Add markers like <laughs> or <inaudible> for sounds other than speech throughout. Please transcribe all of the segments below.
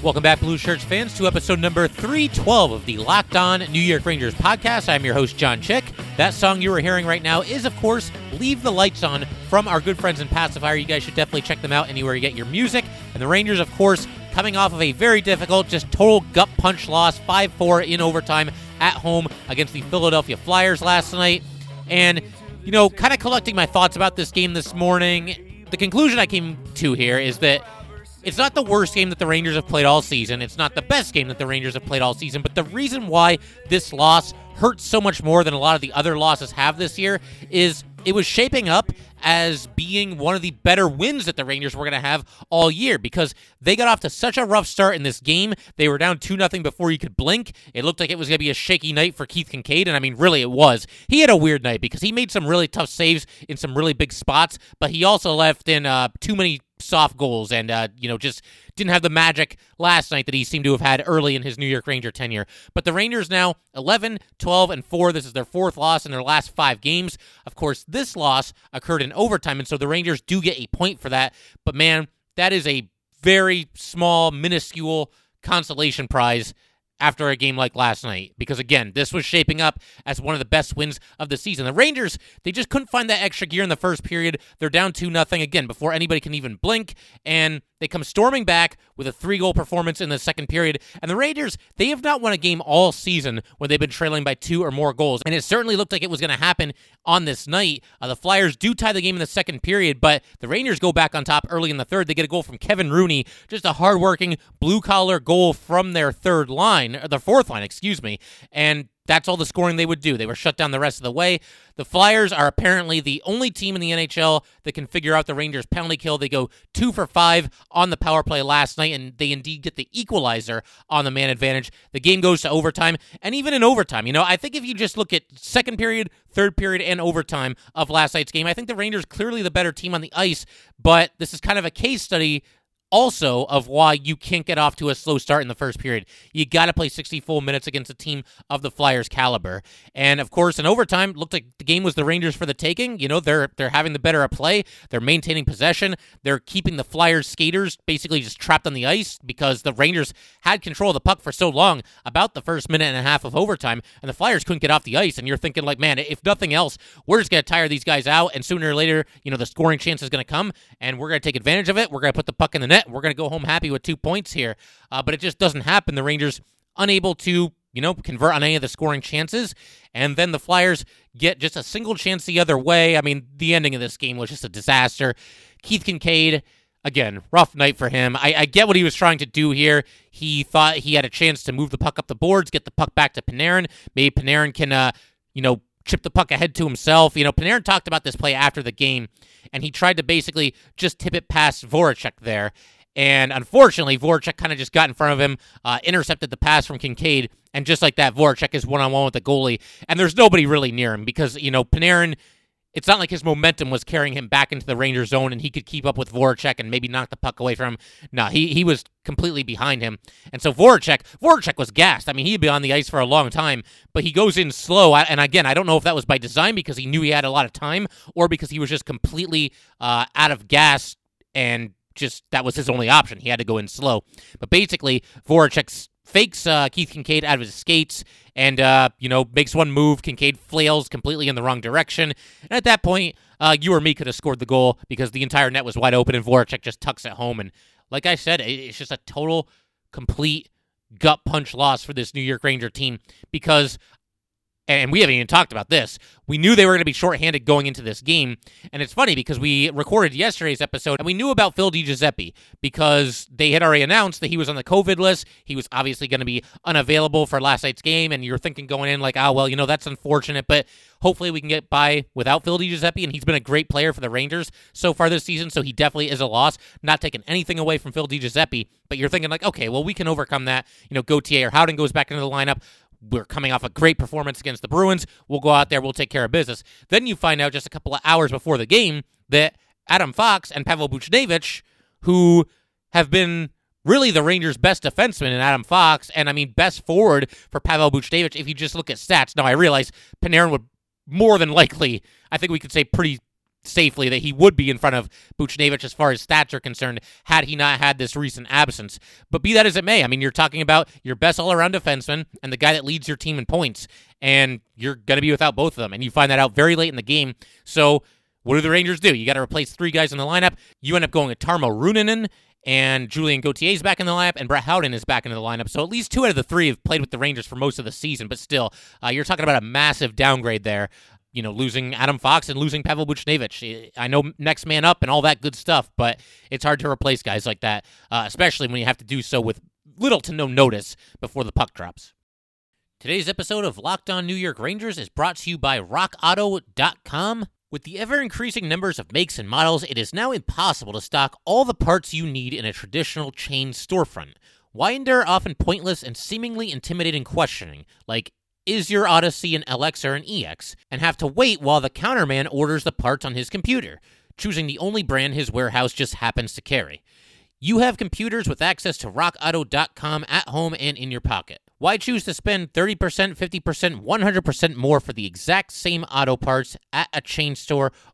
Welcome back, Blue Shirts fans, to episode number 312 of the Locked On New York Rangers podcast. I'm your host, John Chick. That song you are hearing right now is, of course, Leave the Lights On from our good friends in Pacifier. You guys should definitely check them out anywhere you get your music. And the Rangers, of course, coming off of a very difficult, just total gut punch loss, 5 4 in overtime at home against the Philadelphia Flyers last night. And, you know, kind of collecting my thoughts about this game this morning, the conclusion I came to here is that it's not the worst game that the Rangers have played all season. It's not the best game that the Rangers have played all season. But the reason why this loss hurts so much more than a lot of the other losses have this year is it was shaping up as being one of the better wins that the Rangers were going to have all year because they got off to such a rough start in this game. They were down 2 nothing before you could blink. It looked like it was going to be a shaky night for Keith Kinkaid, and I mean, really, it was. He had a weird night because he made some really tough saves in some really big spots, but he also left in uh, too many soft goals and uh, you know just didn't have the magic last night that he seemed to have had early in his New York Ranger tenure. But the Rangers now 11, 12 and 4. This is their fourth loss in their last 5 games. Of course, this loss occurred in overtime and so the Rangers do get a point for that. But man, that is a very small minuscule consolation prize after a game like last night because again this was shaping up as one of the best wins of the season the rangers they just couldn't find that extra gear in the first period they're down 2 nothing again before anybody can even blink and they come storming back with a three goal performance in the second period. And the Rangers, they have not won a game all season when they've been trailing by two or more goals. And it certainly looked like it was going to happen on this night. Uh, the Flyers do tie the game in the second period, but the Rangers go back on top early in the third. They get a goal from Kevin Rooney, just a hardworking blue collar goal from their third line, or their fourth line, excuse me. And that's all the scoring they would do. They were shut down the rest of the way. The Flyers are apparently the only team in the NHL that can figure out the Rangers' penalty kill. They go two for five on the power play last night, and they indeed get the equalizer on the man advantage. The game goes to overtime, and even in overtime, you know, I think if you just look at second period, third period, and overtime of last night's game, I think the Rangers clearly the better team on the ice. But this is kind of a case study also of why you can't get off to a slow start in the first period. You got to play 60 full minutes against a team of the Flyers caliber. And of course, in overtime, looked like the game was the Rangers for the taking. You know, they're they're having the better of play. They're maintaining possession. They're keeping the Flyers skaters basically just trapped on the ice because the Rangers had control of the puck for so long about the first minute and a half of overtime and the Flyers couldn't get off the ice and you're thinking like, man, if nothing else, we're just going to tire these guys out and sooner or later, you know, the scoring chance is going to come and we're going to take advantage of it. We're going to put the puck in the net net. We're going to go home happy with two points here. Uh, but it just doesn't happen. The Rangers unable to, you know, convert on any of the scoring chances. And then the Flyers get just a single chance the other way. I mean, the ending of this game was just a disaster. Keith Kinkaid, again, rough night for him. I, I, get what he was trying to do here. He thought he had a chance to move the puck up the boards, get the puck back to Panarin. Maybe Panarin can, uh, you know, chip the puck ahead to himself. You know, Panarin talked about this play after the game, and he tried to basically just tip it past Voracek there. And unfortunately, Voracek kind of just got in front of him, uh, intercepted the pass from Kinkaid, and just like that, Voracek is one on one with the goalie. And there's nobody really near him because, you know, Panarin it's not like his momentum was carrying him back into the Ranger zone and he could keep up with Voracek and maybe knock the puck away from him. No, he, he was completely behind him. And so Voracek, Voracek was gassed. I mean, he'd been on the ice for a long time, but he goes in slow. And again, I don't know if that was by design because he knew he had a lot of time or because he was just completely uh, out of gas and just that was his only option. He had to go in slow. But basically, Voracek's fakes uh, Keith Kinkaid out of his skates and, uh, you know, makes one move. Kinkaid flails completely in the wrong direction. And at that point, uh, you or me could have scored the goal because the entire net was wide open and Voracek just tucks it home. And like I said, it's just a total, complete gut punch loss for this New York Ranger team because and we haven't even talked about this. We knew they were going to be shorthanded going into this game. And it's funny because we recorded yesterday's episode and we knew about Phil DiGiuseppe because they had already announced that he was on the COVID list. He was obviously going to be unavailable for last night's game. And you're thinking going in, like, oh, well, you know, that's unfortunate, but hopefully we can get by without Phil DiGiuseppe. And he's been a great player for the Rangers so far this season. So he definitely is a loss. Not taking anything away from Phil DiGiuseppe, but you're thinking, like, okay, well, we can overcome that. You know, Gauthier or Howden goes back into the lineup we're coming off a great performance against the Bruins. We'll go out there, we'll take care of business. Then you find out just a couple of hours before the game that Adam Fox and Pavel Buchnevich, who have been really the Rangers' best defenseman in Adam Fox, and I mean best forward for Pavel Buchnevich if you just look at stats. Now I realize Panarin would more than likely, I think we could say pretty safely that he would be in front of Buchnevich as far as stats are concerned had he not had this recent absence. But be that as it may, I mean, you're talking about your best all around defenseman and the guy that leads your team in points, and you're going to be without both of them. And you find that out very late in the game. So, what do the Rangers do? You got to replace three guys in the lineup. You end up going with Tarmo Reunanen. And Julien Gauthier is back in the lineup, and Brett Howden is back into the lineup. So at least two out of the three have played with the Rangers for most of the season. But still, uh, you're talking about a massive downgrade there you know, losing Adam Fox and losing Pavel Buchnevich. I know next man up and all that good stuff, but it's hard to replace guys like that, uh, especially when you have to do so with little to no notice before the puck drops. Today's episode of Locked On New York Rangers is brought to you by RockAuto.com. With the ever increasing numbers of makes and models, it is now impossible to stock all the parts you need in a traditional chain storefront. Why endure often pointless and seemingly intimidating questioning, like is your Odyssey an LX or an EX, and have to wait while the counterman orders the parts on his computer, choosing the only brand his warehouse just happens to carry. You have computers with access to rockauto.com at home and in your pocket. Why choose to spend 30%, 50%, 100% more for the exact same auto parts at a chain store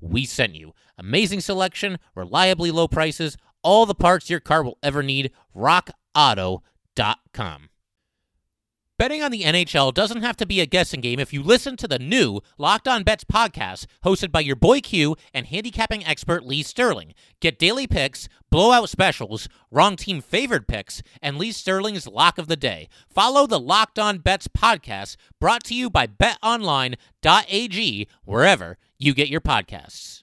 we sent you. Amazing selection, reliably low prices, all the parts your car will ever need. RockAuto.com. Betting on the NHL doesn't have to be a guessing game if you listen to the new Locked On Bets podcast, hosted by your boy Q and handicapping expert Lee Sterling. Get daily picks, blowout specials, wrong team favored picks, and Lee Sterling's lock of the day. Follow the Locked On Bets podcast, brought to you by BetOnline.ag, wherever you get your podcasts.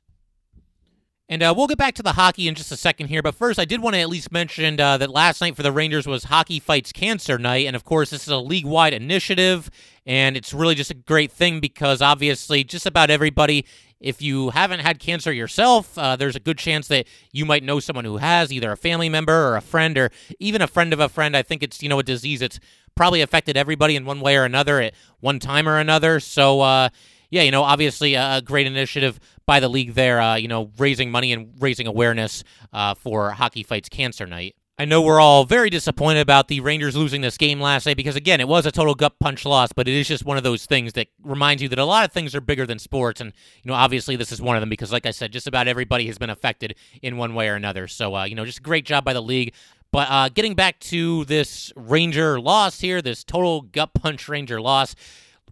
And uh, we'll get back to the hockey in just a second here. But first, I did want to at least mention uh, that last night for the Rangers was Hockey Fights Cancer Night. And of course, this is a league wide initiative. And it's really just a great thing because obviously, just about everybody, if you haven't had cancer yourself, uh, there's a good chance that you might know someone who has, either a family member or a friend or even a friend of a friend. I think it's, you know, a disease that's probably affected everybody in one way or another at one time or another. So, uh, yeah, you know, obviously a great initiative by the league there, uh, you know, raising money and raising awareness uh, for Hockey Fights Cancer Night. I know we're all very disappointed about the Rangers losing this game last night because, again, it was a total gut punch loss, but it is just one of those things that reminds you that a lot of things are bigger than sports. And, you know, obviously this is one of them because, like I said, just about everybody has been affected in one way or another. So, uh, you know, just a great job by the league. But uh, getting back to this Ranger loss here, this total gut punch Ranger loss,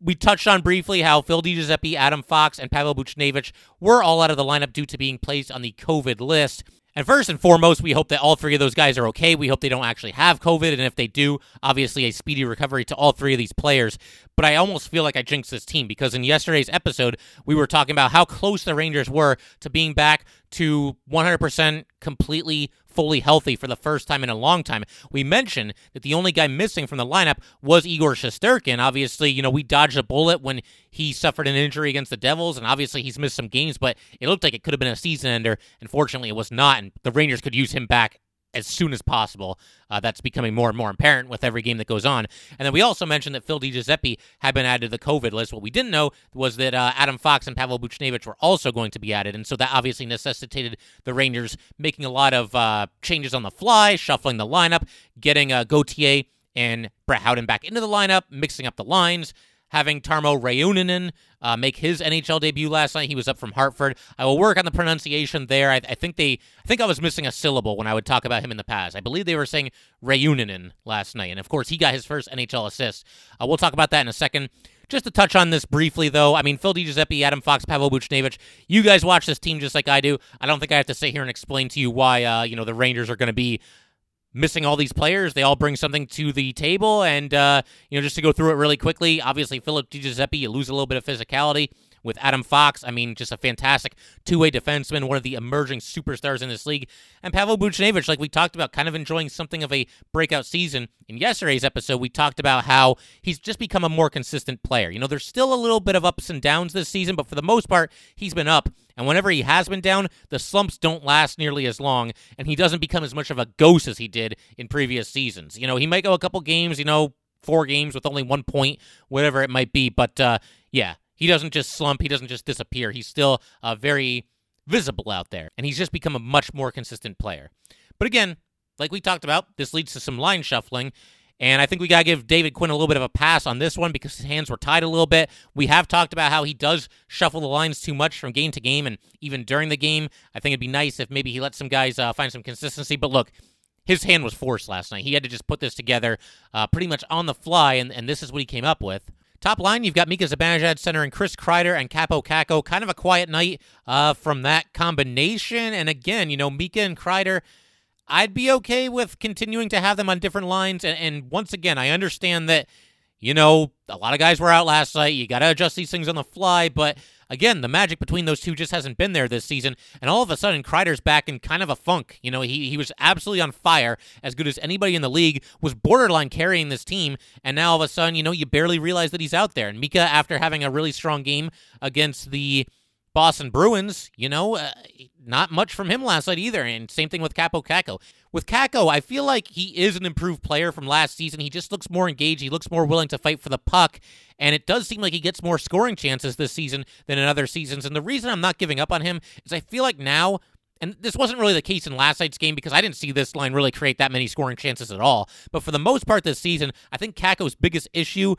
we touched on briefly how Phil DiGiuseppe, Adam Fox, and Pavel Buchnevich were all out of the lineup due to being placed on the COVID list. And first and foremost, we hope that all three of those guys are okay. We hope they don't actually have COVID. And if they do, obviously a speedy recovery to all three of these players. But I almost feel like I jinxed this team because in yesterday's episode, we were talking about how close the Rangers were to being back to 100% completely fully healthy for the first time in a long time. We mentioned that the only guy missing from the lineup was Igor Shesterkin. Obviously, you know, we dodged a bullet when he suffered an injury against the Devils, and obviously he's missed some games, but it looked like it could have been a season ender. Unfortunately, it was not, and the Rangers could use him back as soon as possible. Uh, that's becoming more and more apparent with every game that goes on. And then we also mentioned that Phil DiGiuseppe had been added to the COVID list. What we didn't know was that uh, Adam Fox and Pavel Buchnevich were also going to be added. And so that obviously necessitated the Rangers making a lot of uh, changes on the fly, shuffling the lineup, getting uh, Gauthier and Brett Howden back into the lineup, mixing up the lines having Tarmo Reuninen uh, make his NHL debut last night. He was up from Hartford. I will work on the pronunciation there. I, I, think they, I think I was missing a syllable when I would talk about him in the past. I believe they were saying Reunanen last night, and of course he got his first NHL assist. Uh, we'll talk about that in a second. Just to touch on this briefly, though, I mean, Phil DiGiuseppe, Adam Fox, Pavel Buchnevich, you guys watch this team just like I do. I don't think I have to sit here and explain to you why, uh, you know, the Rangers are going to be missing all these players. They all bring something to the table. And, uh, you know, just to go through it really quickly, obviously, Philip DiGiuseppe, you lose a little bit of physicality with Adam Fox. I mean, just a fantastic two way defenseman, one of the emerging superstars in this league. And Pavel Buchnevich, like we talked about, kind of enjoying something of a breakout season. In yesterday's episode, we talked about how he's just become a more consistent player. You know, there's still a little bit of ups and downs this season, but for the most part, he's been up. And whenever he has been down, the slumps don't last nearly as long, and he doesn't become as much of a ghost as he did in previous seasons. You know, he might go a couple games, you know, four games with only one point, whatever it might be. But uh, yeah, he doesn't just slump. He doesn't just disappear. He's still uh, very visible out there, and he's just become a much more consistent player. But again, like we talked about, this leads to some line shuffling. And I think we got to give David Quinn a little bit of a pass on this one because his hands were tied a little bit. We have talked about how he does shuffle the lines too much from game to game and even during the game. I think it'd be nice if maybe he let some guys uh, find some consistency. But look, his hand was forced last night. He had to just put this together uh, pretty much on the fly, and, and this is what he came up with. Top line, you've got Mika Zibanejad center and Chris Kreider and Kaapo Kakko. Kind of a quiet night uh, from that combination. And again, you know, Mika and Kreider, I'd be okay with continuing to have them on different lines. And, and once again, I understand that, you know, a lot of guys were out last night. You got to adjust these things on the fly. But again, the magic between those two just hasn't been there this season. And all of a sudden, Kreider's back in kind of a funk. You know, he, he was absolutely on fire, as good as anybody in the league, was borderline carrying this team. And now all of a sudden, you know, you barely realize that he's out there. And Mika, after having a really strong game against the Boston Bruins, you know, uh, not much from him last night either. And same thing with Kaapo Kakko. With Kakko, I feel like he is an improved player from last season. He just looks more engaged. He looks more willing to fight for the puck. And it does seem like he gets more scoring chances this season than in other seasons. And the reason I'm not giving up on him is I feel like now and this wasn't really the case in last night's game because I didn't see this line really create that many scoring chances at all. But for the most part this season, I think Kakko's biggest issue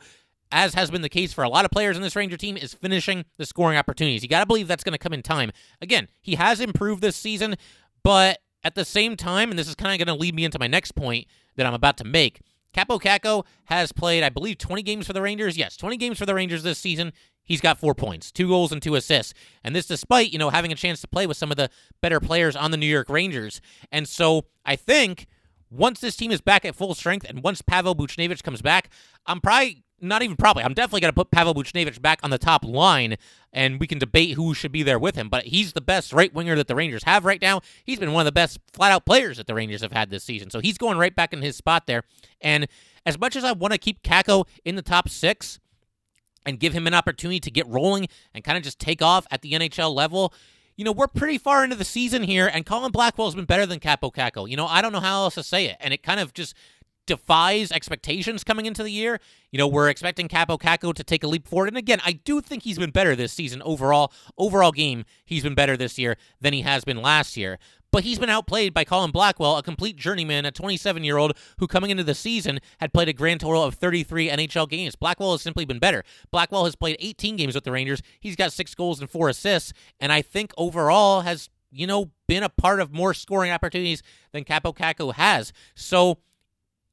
as has been the case for a lot of players in this Ranger team, is finishing the scoring opportunities. You got to believe that's going to come in time. Again, he has improved this season, but at the same time, and this is kind of going to lead me into my next point that I'm about to make. Kaapo Kakko has played, I believe, 20 games for the Rangers. Yes, 20 games for the Rangers this season. He's got four points, two goals, and two assists. And this despite, you know, having a chance to play with some of the better players on the New York Rangers. And so I think once this team is back at full strength and once Pavel Buchnevich comes back, I'm probably not even probably. I'm definitely going to put Pavel Buchnevich back on the top line, and we can debate who should be there with him. But he's the best right winger that the Rangers have right now. He's been one of the best flat out players that the Rangers have had this season. So he's going right back in his spot there. And as much as I want to keep Kakko in the top six and give him an opportunity to get rolling and kind of just take off at the NHL level, you know, we're pretty far into the season here, and Colin Blackwell's been better than Kaapo Kakko. You know, I don't know how else to say it. And it kind of just defies expectations coming into the year. You know, we're expecting Kaapo Kakko to take a leap forward. And again, I do think he's been better this season overall. Overall game, he's been better this year than he has been last year. But he's been outplayed by Colin Blackwell, a complete journeyman, a 27 year old who, coming into the season, had played a grand total of 33 NHL games. Blackwell has simply been better. Blackwell has played 18 games with the Rangers. He's got six goals and four assists. And I think overall has, you know, been a part of more scoring opportunities than Kaapo Kakko has. So,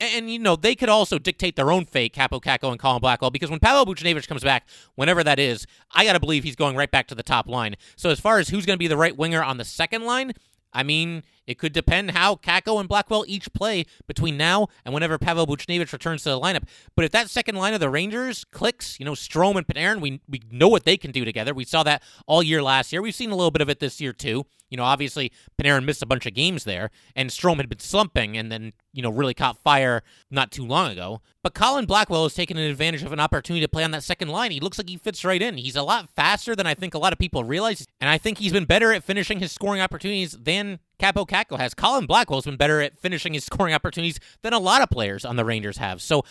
and, you know they could also dictate their own fate, Kaapo Kakko and Colin Blackwell, because when Pavel Buchnevich comes back, whenever that is, I got to believe he's going right back to the top line. So as far as who's to be the right winger on the second line, I mean, it could depend how Kakko and Blackwell each play between now and whenever Pavel Buchnevich returns to the lineup. But if that second line of the Rangers clicks, you know, Strome and Panarin, we, we know what they can do together. We saw that all year last year. We've seen a little bit of it this year, too. You know, obviously, Panarin missed a bunch of games there, and Strome had been slumping and then, you know, really caught fire not too long ago. But Colin Blackwell has taken advantage of an opportunity to play on that second line. He looks like he fits right in. He's a lot faster than I think a lot of people realize, and I think he's been better at finishing his scoring opportunities than Kaapo Kakko has. Colin Blackwell's been better at finishing his scoring opportunities than a lot of players on the Rangers have. So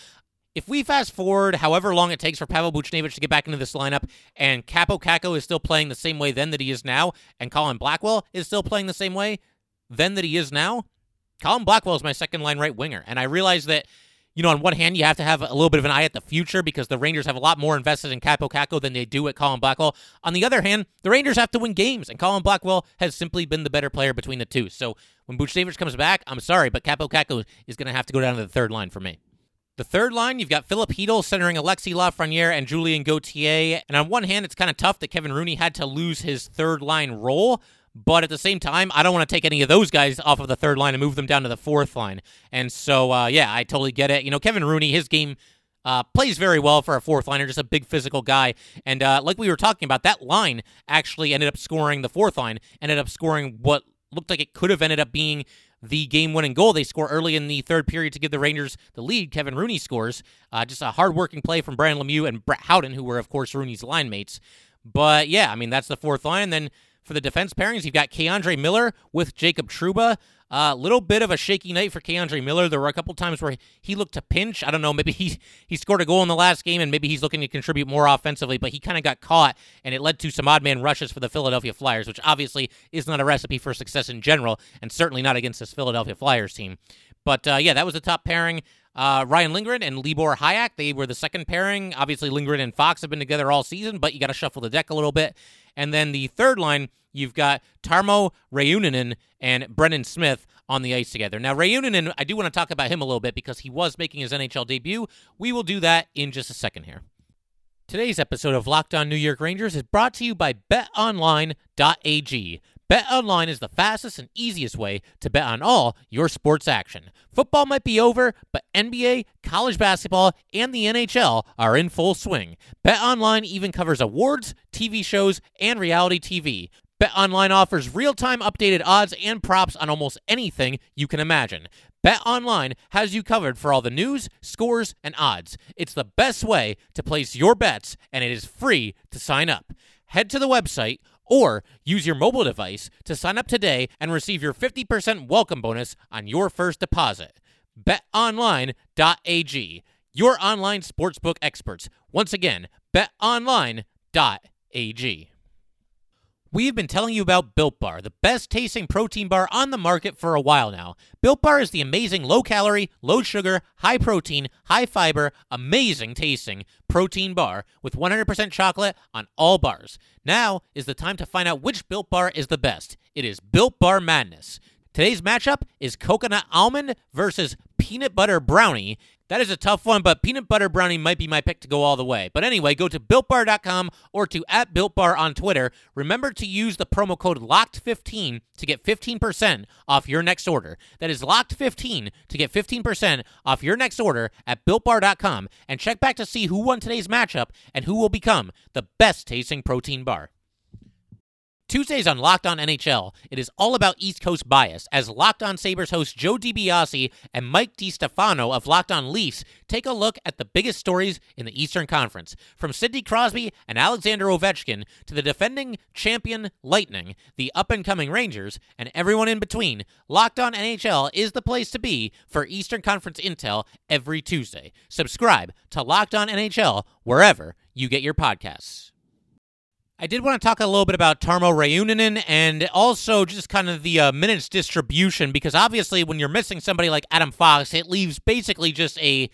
if we fast forward however long it takes for Pavel Buchnevich to get back into this lineup, and Kaapo Kakko is still playing the same way then that he is now, and Colin Blackwell is still playing the same way then that he is now, Colin Blackwell is my second line right winger. And I realize that, you know, on one hand, you have to have a little bit of an eye at the future because the Rangers have a lot more invested in Kaapo Kakko than they do at Colin Blackwell. On the other hand, the Rangers have to win games, and Colin Blackwell has simply been the better player between the two. So when Buchnevich comes back, I'm sorry, but Kaapo Kakko is going to have to go down to the third line for me. The third line, you've got Filip Chytil centering Alexis Lafreniere and Julien Gauthier. And on one hand, it's kind of tough that Kevin Rooney had to lose his third line role. But at the same time, I don't want to take any of those guys off of the third line and move them down to the fourth line. And so, uh, yeah, I totally get it. You know, Kevin Rooney, his game uh, plays very well for a fourth liner, just a big physical guy. And uh, like we were talking about, that line actually ended up scoring the fourth line, ended up scoring what looked like it could have ended up being the game winning goal. They score early in the third period to give the Rangers the lead. Kevin Rooney scores. Uh, just a hard working play from Brian Lemieux and Brett Howden, who were, of course, Rooney's line mates. But yeah, I mean, that's the fourth line. And then for the defense pairings, you've got K'Andre Miller with Jacob Trouba. A uh, little bit of a shaky night for K'Andre Miller. There were a couple times where he looked to pinch. I don't know. Maybe he he scored a goal in the last game, and maybe he's looking to contribute more offensively. But he kind of got caught, and it led to some odd man rushes for the Philadelphia Flyers, which obviously is not a recipe for success in general, and certainly not against this Philadelphia Flyers team. But uh, yeah, that was the top pairing. Uh, Ryan Lindgren and Libor Hajek, they were the second pairing. Obviously, Lindgren and Fox have been together all season, but you got to shuffle the deck a little bit. And then the third line, you've got Tarmo Reunanen and Brendan Smith on the ice together. Now, Reunanen, I do want to talk about him a little bit because he was making his NHL debut. We will do that in just a second here. Today's episode of Locked On New York Rangers is brought to you by BetOnline.ag. BetOnline is the fastest and easiest way to bet on all your sports action. Football might be over, but NBA, college basketball, and the NHL are in full swing. BetOnline even covers awards, TV shows, and reality TV. BetOnline offers real-time updated odds and props on almost anything you can imagine. BetOnline has you covered for all the news, scores, and odds. It's the best way to place your bets, and it is free to sign up. Head to the website or use your mobile device to sign up today and receive your 50% welcome bonus on your first deposit. BetOnline.ag, your online sportsbook experts. Once again, betonline.ag. We've been telling you about Built Bar, the best tasting protein bar on the market for a while now. Built Bar is the amazing low calorie, low sugar, high protein, high fiber, amazing tasting protein bar with 100% chocolate on all bars. Now is the time to find out which Built Bar is the best. It is Built Bar Madness. Today's matchup is coconut almond versus peanut butter brownie. That is a tough one, but peanut butter brownie might be my pick to go all the way. But anyway, go to builtbar.com or to at builtbar on Twitter. Remember to use the promo code LOCKED15 to get 15% off your next order. That is LOCKED15 to get 15% off your next order at builtbar.com and check back to see who won today's matchup and who will become the best tasting protein bar. Tuesdays on Locked On NHL, it is all about East Coast bias as Locked On Sabres host Joe DiBiase and Mike DiStefano of Locked On Leafs take a look at the biggest stories in the Eastern Conference. From Sidney Crosby and Alexander Ovechkin to the defending champion Lightning, the up and coming Rangers, and everyone in between, Locked On NHL is the place to be for Eastern Conference intel every Tuesday. Subscribe to Locked On NHL wherever you get your podcasts. I did want to talk a little bit about Tarmo Reunanen and also just kind of the uh, minutes distribution because obviously when you're missing somebody like Adam Fox, it leaves basically just a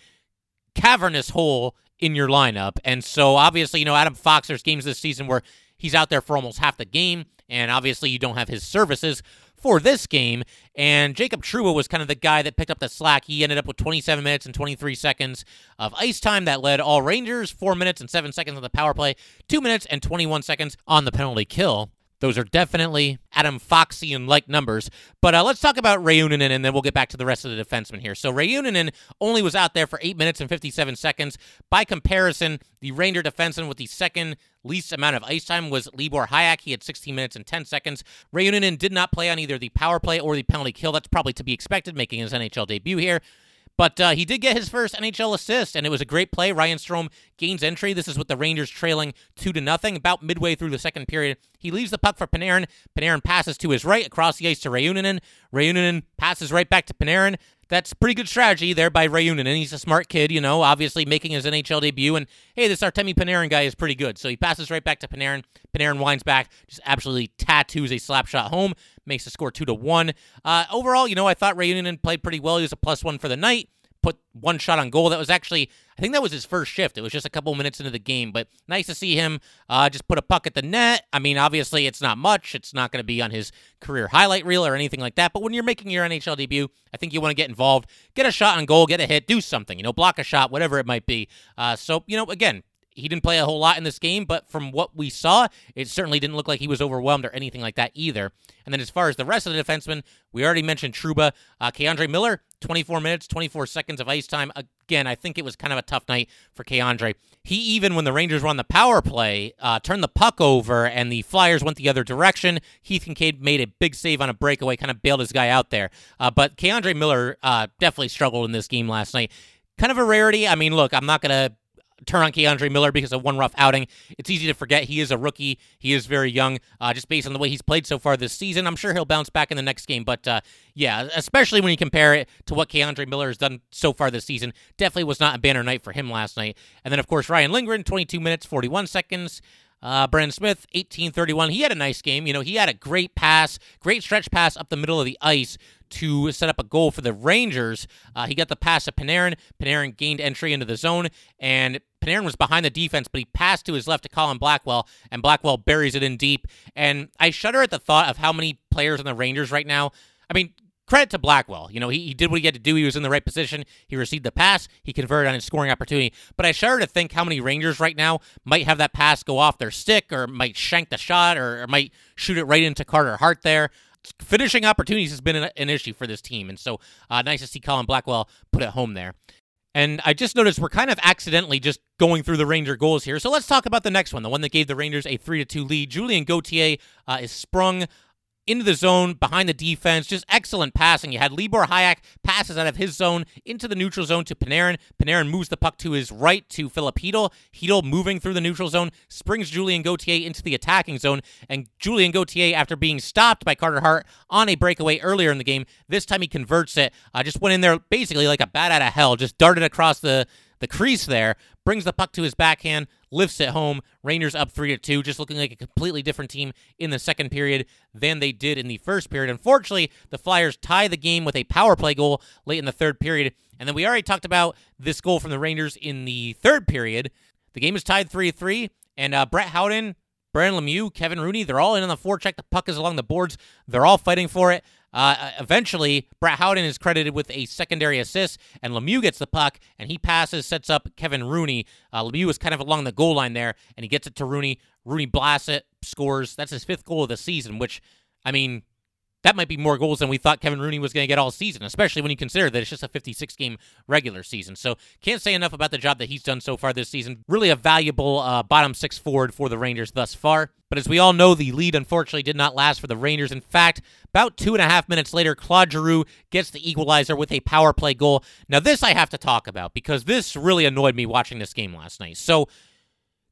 cavernous hole in your lineup. And so obviously, you know, Adam Fox, there's games this season where he's out there for almost half the game, and obviously you don't have his services for this game. And Jacob Trouba was kind of the guy that picked up the slack. He ended up with 27 minutes and 23 seconds of ice time that led all Rangers, 4 minutes and 7 seconds on the power play, 2 minutes and 21 seconds on the penalty kill. Those are definitely Adam Foxian like numbers. But uh, let's talk about Reunanen, and then we'll get back to the rest of the defensemen here. So Reunanen only was out there for 8 minutes and 57 seconds. By comparison, the Ranger defenseman with the second least amount of ice time was Libor Hajek. He had 16 minutes and 10 seconds. Reunanen did not play on either the power play or the penalty kill. That's probably to be expected, making his NHL debut here. But uh, he did get his first NHL assist, and it was a great play. Ryan Strome gains entry. This is with the Rangers trailing two to nothing. About midway through the second period, he leaves the puck for Panarin. Panarin passes to his right across the ice to Reunanen. Reunanen passes right back to Panarin. That's pretty good strategy there by Reunanen. He's a smart kid, you know, obviously making his NHL debut. And hey, this Artemi Panarin guy is pretty good. So he passes right back to Panarin. Panarin winds back, just absolutely tattoos a slap shot home, makes the score two to one. Uh, overall, you know, I thought Reunanen played pretty well. He was a plus one for the night. put one shot on goal. That was actually, I think that was his first shift. It was just a couple minutes into the game, but nice to see him uh, just put a puck at the net. I mean, obviously, it's not much. It's not going to be on his career highlight reel or anything like that. But when you're making your NHL debut, I think you want to get involved, get a shot on goal, get a hit, do something, you know, block a shot, whatever it might be. Uh, so, you know, again, he didn't play a whole lot in this game, but from what we saw, it certainly didn't look like he was overwhelmed or anything like that either. And then as far as the rest of the defensemen, we already mentioned Trouba. Uh, K'Andre Miller, 24 minutes, 24 seconds of ice time. Again, I think it was kind of a tough night for K'Andre. He even, when the Rangers were on the power play, uh, turned the puck over and the Flyers went the other direction. Keith Kinkaid made a big save on a breakaway, kind of bailed his guy out there. Uh, but K'Andre Miller uh, definitely struggled in this game last night kind of a rarity. I mean, look, I'm not going to turn on K'Andre Miller because of one rough outing. It's easy to forget he is a rookie. He is very young, uh, just based on the way he's played so far this season. I'm sure he'll bounce back in the next game. But uh, yeah, especially when you compare it to what K'Andre Miller has done so far this season, definitely was not a banner night for him last night. And then, of course, Ryan Lindgren, 22 minutes, 41 seconds. Uh, Brendan Smith, 1831. He had a nice game. You know, he had a great pass, great stretch pass up the middle of the ice to set up a goal for the Rangers. Uh, he got the pass to Panarin. Panarin gained entry into the zone, and Panarin was behind the defense, but he passed to his left to Colin Blackwell, and Blackwell buries it in deep. And I shudder at the thought of how many players on the Rangers right now. I mean, credit to Blackwell. You know, he, he did what he had to do. He was in the right position. He received the pass. He converted on his scoring opportunity. But I shudder to think how many Rangers right now might have that pass go off their stick or might shank the shot or, or might shoot it right into Carter Hart there finishing opportunities has been an, an, issue for this team. And so uh, nice to see Colin Blackwell put it home there. And I just noticed we're kind of accidentally just going through the Ranger goals here. So let's talk about the next one, the one that gave the Rangers a 3 to 2 lead. Julien Gauthier uh, is sprung into the zone behind the defense. Just excellent passing. You had Libor Hajek passes out of his zone into the neutral zone to Panarin. Panarin moves the puck to his right to Filip Chytil. Chytil moving through the neutral zone springs Julien Gauthier into the attacking zone. And Julien Gauthier, after being stopped by Carter Hart on a breakaway earlier in the game, this time he converts it. Uh, just went in there basically like a bat out of hell. Just darted across the the crease there, brings the puck to his backhand, lifts it home. Rangers up 3 to 2, just looking like a completely different team in the second period than they did in the first period. Unfortunately, the Flyers tie the game with a power play goal late in the third period. And then we already talked about this goal from the Rangers in the third period. The game is tied 3 3, and uh, Brett Howden Brendan Lemieux, Kevin Rooney, they're all in on the forecheck. The puck is along the boards. They're all fighting for it. Uh, eventually, Brett Howden is credited with a secondary assist, and Lemieux gets the puck, and he passes, sets up Kevin Rooney. Uh, Lemieux is kind of along the goal line there, and he gets it to Rooney. Rooney blasts it, scores. That's his fifth goal of the season, which, I mean, that might be more goals than we thought Kevin Rooney was going to get all season, especially when you consider that it's just a 56 game regular season. So, can't say enough about the job that he's done so far this season. Really a valuable uh, bottom six forward for the Rangers thus far. But as we all know, the lead unfortunately did not last for the Rangers. In fact, about two and a half minutes later, Claude Giroux gets the equalizer with a power play goal. Now, this I have to talk about because this really annoyed me watching this game last night. So,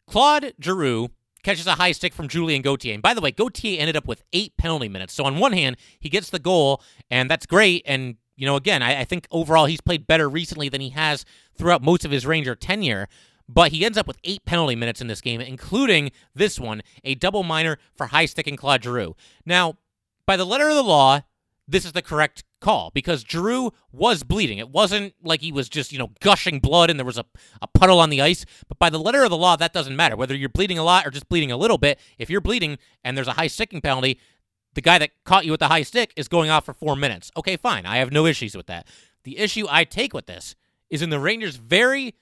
Claude Giroux catches a high stick from Julien Gauthier. And by the way, Gauthier ended up with eight penalty minutes. So on one hand, he gets the goal, and that's great. And, you know, again, I, I think overall he's played better recently than he has throughout most of his Ranger tenure. But he ends up with eight penalty minutes in this game, including this one, a double minor for high sticking Claude Giroux. Now, by the letter of the law, this is the correct call because Giroux was bleeding. It wasn't like he was just, you know, gushing blood and there was a, a puddle on the ice. But by the letter of the law, that doesn't matter. Whether you're bleeding a lot or just bleeding a little bit, if you're bleeding and there's a high sticking penalty, the guy that caught you with the high stick is going off for four minutes. Okay, fine. I have no issues with that. The issue I take with this is in the Rangers' very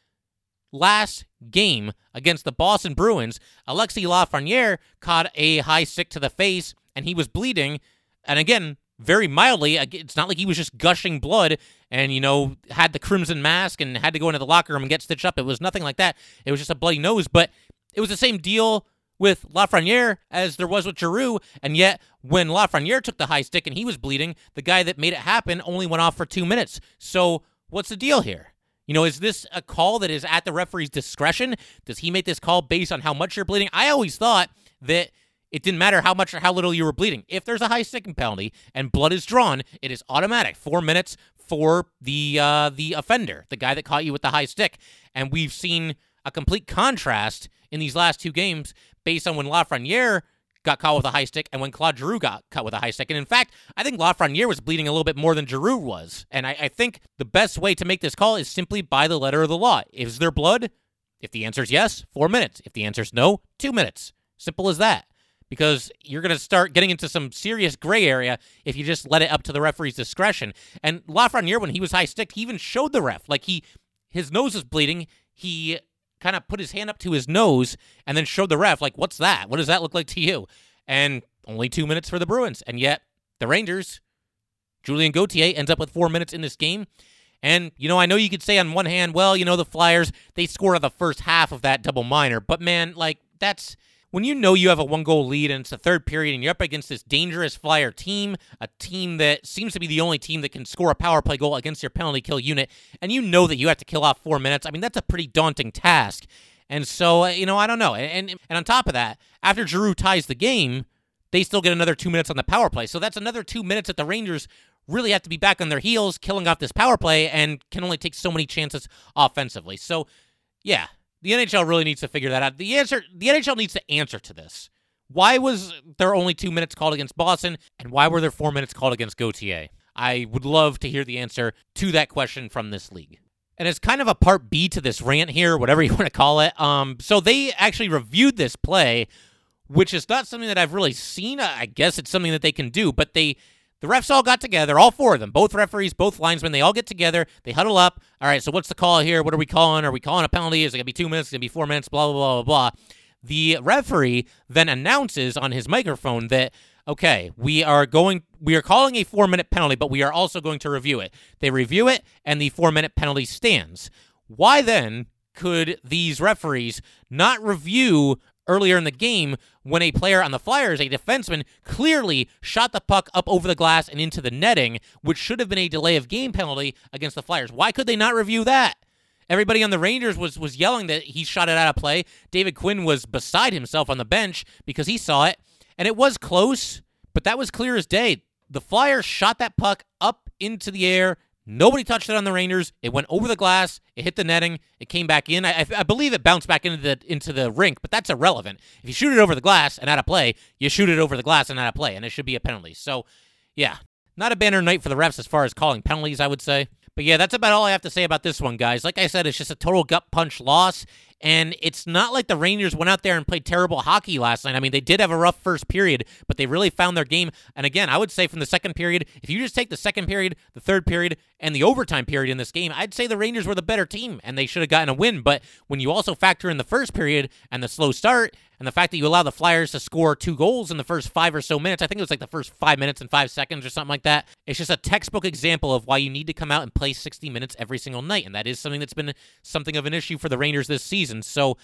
last game against the Boston Bruins, Alexis Lafreniere caught a high stick to the face and he was bleeding. And again, very mildly. It's not like he was just gushing blood and, you know, had the crimson mask and had to go into the locker room and get stitched up. It was nothing like that. It was just a bloody nose, but it was the same deal with Lafreniere as there was with Giroux. And yet, when Lafreniere took the high stick and he was bleeding, the guy that made it happen only went off for two minutes. So, what's the deal here? You know, is this a call that is at the referee's discretion? Does he make this call based on how much you're bleeding? I always thought that it didn't matter how much or how little you were bleeding. If there's a high sticking penalty and blood is drawn, it is automatic. Four minutes for the uh, the offender, the guy that caught you with the high stick. And we've seen a complete contrast in these last two games based on when Lafreniere got caught with a high stick and when Claude Giroux got cut with a high stick. And in fact, I think Lafreniere was bleeding a little bit more than Giroux was. And I, I think the best way to make this call is simply by the letter of the law. Is there blood? If the answer is yes, four minutes. If the answer is no, two minutes. Simple as that. Because you're going to start getting into some serious gray area if you just let it up to the referee's discretion. And Lafreniere, when he was high stick, he even showed the ref. Like he, his nose is bleeding. He kind of put his hand up to his nose and then showed the ref, like, what's that? What does that look like to you? And only two minutes for the Bruins. And yet, the Rangers, Julien Gauthier ends up with four minutes in this game. And, you know, I know you could say on one hand, well, you know, the Flyers, they scored the first half of that double minor. But, man, like, that's when you know you have a one goal lead and it's the third period and you're up against this dangerous Flyer team, a team that seems to be the only team that can score a power play goal against your penalty kill unit, and you know that you have to kill off four minutes, I mean, that's a pretty daunting task. And so, uh, you know, I don't know. And, and on top of that, after Giroux ties the game, they still get another two minutes on the power play. So that's another two minutes that the Rangers really have to be back on their heels, killing off this power play, and can only take so many chances offensively. So, yeah, the NHL really needs to figure that out. The answer, the NHL needs to answer to this. Why was there only two minutes called against Boston, and why were there four minutes called against Gauthier? I would love to hear the answer to that question from this league. And it's kind of a part B to this rant here, whatever you <laughs> want to call it. Um, so they actually reviewed this play, which is not something that I've really seen. I guess it's something that they can do, but they the refs all got together, all four of them, both referees, both linesmen, they all get together, they huddle up. All right, so what's the call here? What are we calling? Are we calling a penalty? Is it going to be two minutes? Is it going to be four minutes? Blah, blah, blah, blah, blah. The referee then announces on his microphone that, okay, we are going, we are calling a four minute penalty, but we are also going to review it. They review it, and the four minute penalty stands. Why then could these referees not review earlier in the game when a player on the Flyers, a defenseman, clearly shot the puck up over the glass and into the netting, which should have been a delay of game penalty against the Flyers. Why could they not review that? Everybody on the Rangers was was yelling that he shot it out of play. David Quinn was beside himself on the bench because he saw it, and it was close, but that was clear as day. The Flyers shot that puck up into the air Nobody touched it on the Rangers. It went over the glass. It hit the netting. It came back in. I, I, believe it bounced back into the into the rink, but that's irrelevant. If you shoot it over the glass and out of play, you shoot it over the glass and out of play, and it should be a penalty. So, yeah, not a banner night for the refs as far as calling penalties, I would say. But yeah, that's about all I have to say about this one, guys. Like I said, it's just a total gut punch loss. And it's not like the Rangers went out there and played terrible hockey last night. I mean, they did have a rough first period, but they really found their game. And again, I would say from the second period, if you just take the second period, the third period, and the overtime period in this game, I'd say the Rangers were the better team and they should have gotten a win. But when you also factor in the first period and the slow start and the fact that you allow the Flyers to score two goals in the first five or so minutes, I think it was like the first five minutes and five seconds or something like that. It's just a textbook example of why you need to come out and play 60 minutes every single night. And that is something that's been something of an issue for the Rangers this season. And so,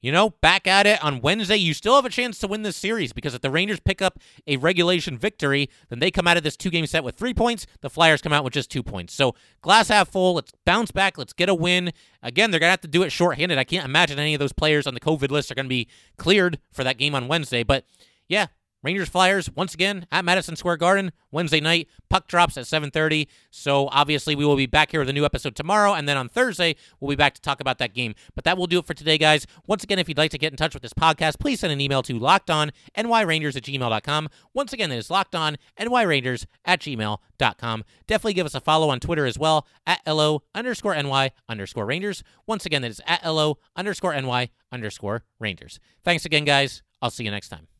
you know, back at it on Wednesday. You still have a chance to win this series because if the Rangers pick up a regulation victory, then they come out of this two game set with three points. The Flyers come out with just two points. So glass half full. Let's bounce back. Let's get a win. Again, they're going to have to do it shorthanded. I can't imagine any of those players on the COVID list are going to be cleared for that game on Wednesday. But yeah, Rangers Flyers once again at Madison Square Garden Wednesday night. Puck drops at 7:30. So obviously we will be back here with a new episode tomorrow, and then on Thursday we'll be back to talk about that game. But that will do it for today, guys. Once again, if you'd like to get in touch with this podcast, please send an email to lockedonnyrangers at gmail.com. Once again, that is lockedonnyrangers at gmail.com. Definitely give us a follow on Twitter as well at lo underscore ny underscore rangers. Once again, that is at lo underscore ny underscore rangers. Thanks again, guys. I'll see you next time.